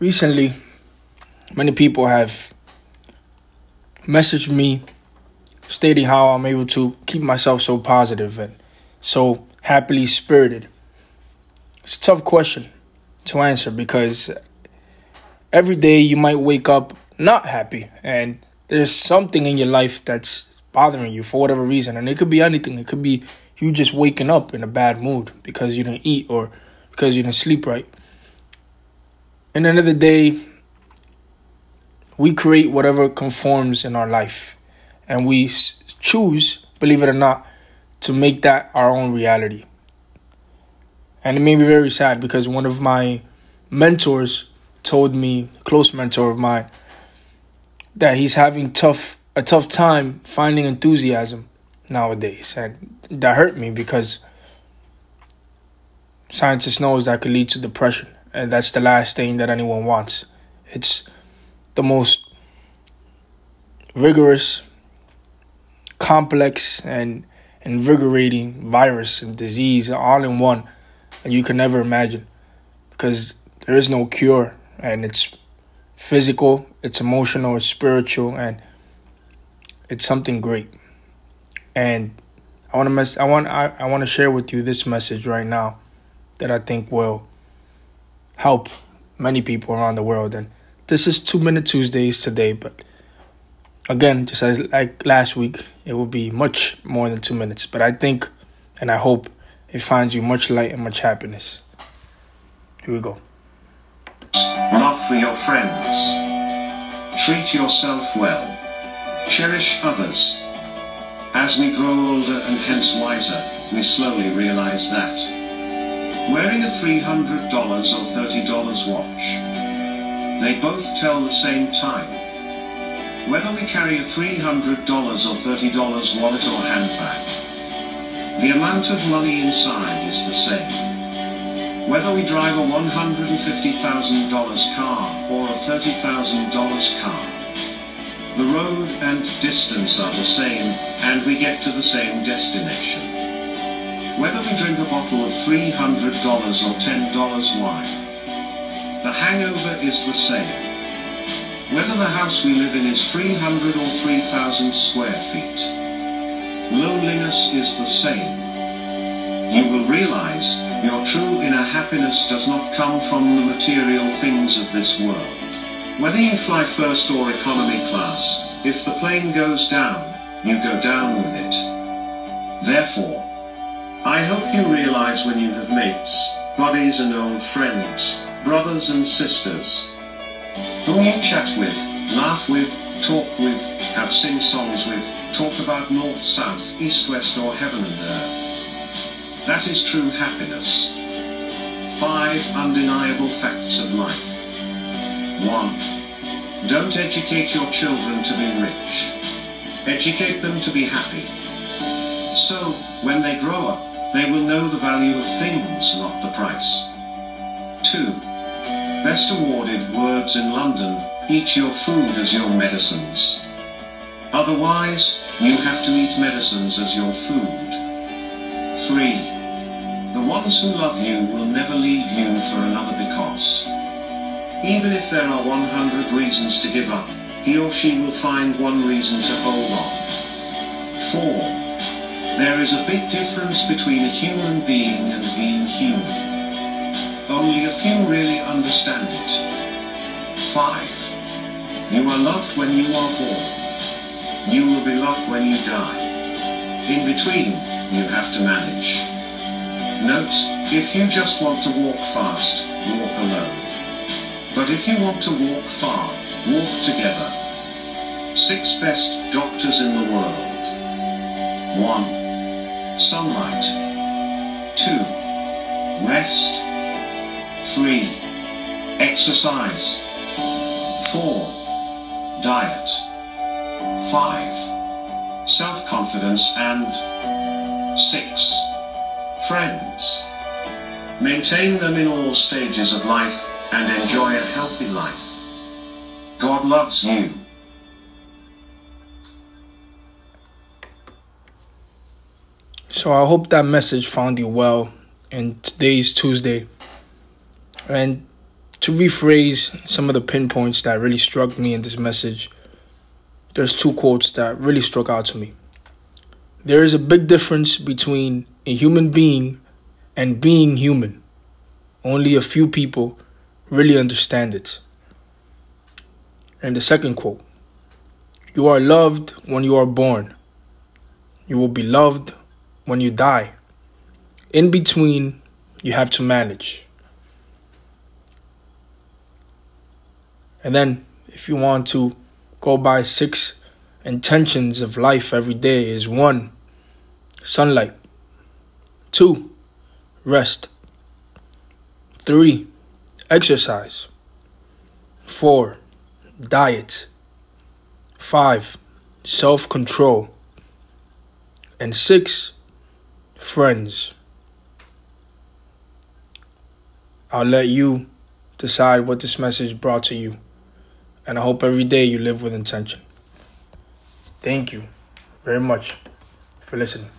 recently, many people have messaged me stating how I'm able to keep myself so positive and so happily spirited. It's a tough question to answer because every day you might wake up not happy and there's something in your life that's bothering you for whatever reason. And it could be anything. It could be you just waking up in a bad mood because you didn't eat or because you didn't sleep right and the end of the day we create whatever conforms in our life and we choose believe it or not to make that our own reality and it made me very sad because one of my mentors told me, close mentor of mine, that he's having tough a tough time finding enthusiasm nowadays. And that hurt me because scientists knows that could lead to depression. And that's the last thing that anyone wants. It's the most rigorous, complex, and invigorating virus and disease all in one that you can never imagine because there is no cure and it's physical, it's emotional, it's spiritual, and it's something great. And I want to mess. I want. I, I want to share with you this message right now, that I think will help many people around the world. And this is Two Minute Tuesdays today, but again, just as like last week, it will be much more than two minutes. But I think, and I hope, it finds you much light and much happiness. Here we go. Love for your friends. Treat yourself well. Cherish others. As we grow older and hence wiser, we slowly realize that wearing a $300 or $30 watch, they both tell the same time. Whether we carry a $300 or $30 wallet or handbag, the amount of money inside is the same. Whether we drive a $150,000 car or a $30,000 car, the road and distance are the same and we get to the same destination. Whether we drink a bottle of $300 or $10 wine, the hangover is the same. Whether the house we live in is 300 or 3,000 square feet, loneliness is the same. You will realize your true inner happiness does not come from the material things of this world. Whether you fly first or economy class, if the plane goes down, you go down with it. Therefore, I hope you realize when you have mates, buddies and old friends, brothers and sisters, whom you chat with, laugh with, talk with, have sing songs with, talk about north, south, east, west or heaven and earth. That is true happiness. Five undeniable facts of life. 1. Don't educate your children to be rich. Educate them to be happy. So, when they grow up, they will know the value of things, not the price. 2. Best awarded words in London, eat your food as your medicines. Otherwise, you have to eat medicines as your food. 3. The ones who love you will never leave you for another because. Even if there are 100 reasons to give up, he or she will find one reason to hold on. 4. There is a big difference between a human being and being human. Only a few really understand it. 5. You are loved when you are born. You will be loved when you die. In between, you have to manage. Note, if you just want to walk fast, walk alone. But if you want to walk far, walk together. Six best doctors in the world. 1. Sunlight. 2. Rest. 3. Exercise. 4. Diet. 5. Self-confidence and 6 friends. Maintain them in all stages of life and enjoy a healthy life. God loves you. So I hope that message found you well in today's Tuesday. And to rephrase some of the pinpoints that really struck me in this message, there's two quotes that really struck out to me. There is a big difference between a human being and being human. Only a few people really understand it. And the second quote You are loved when you are born, you will be loved when you die. In between, you have to manage. And then, if you want to go by six intentions of life every day, is one, sunlight, two, rest, three, exercise, four, diet, five, self control, and six, friends. I'll let you decide what this message brought to you. And I hope every day you live with intention. Thank you very much for listening.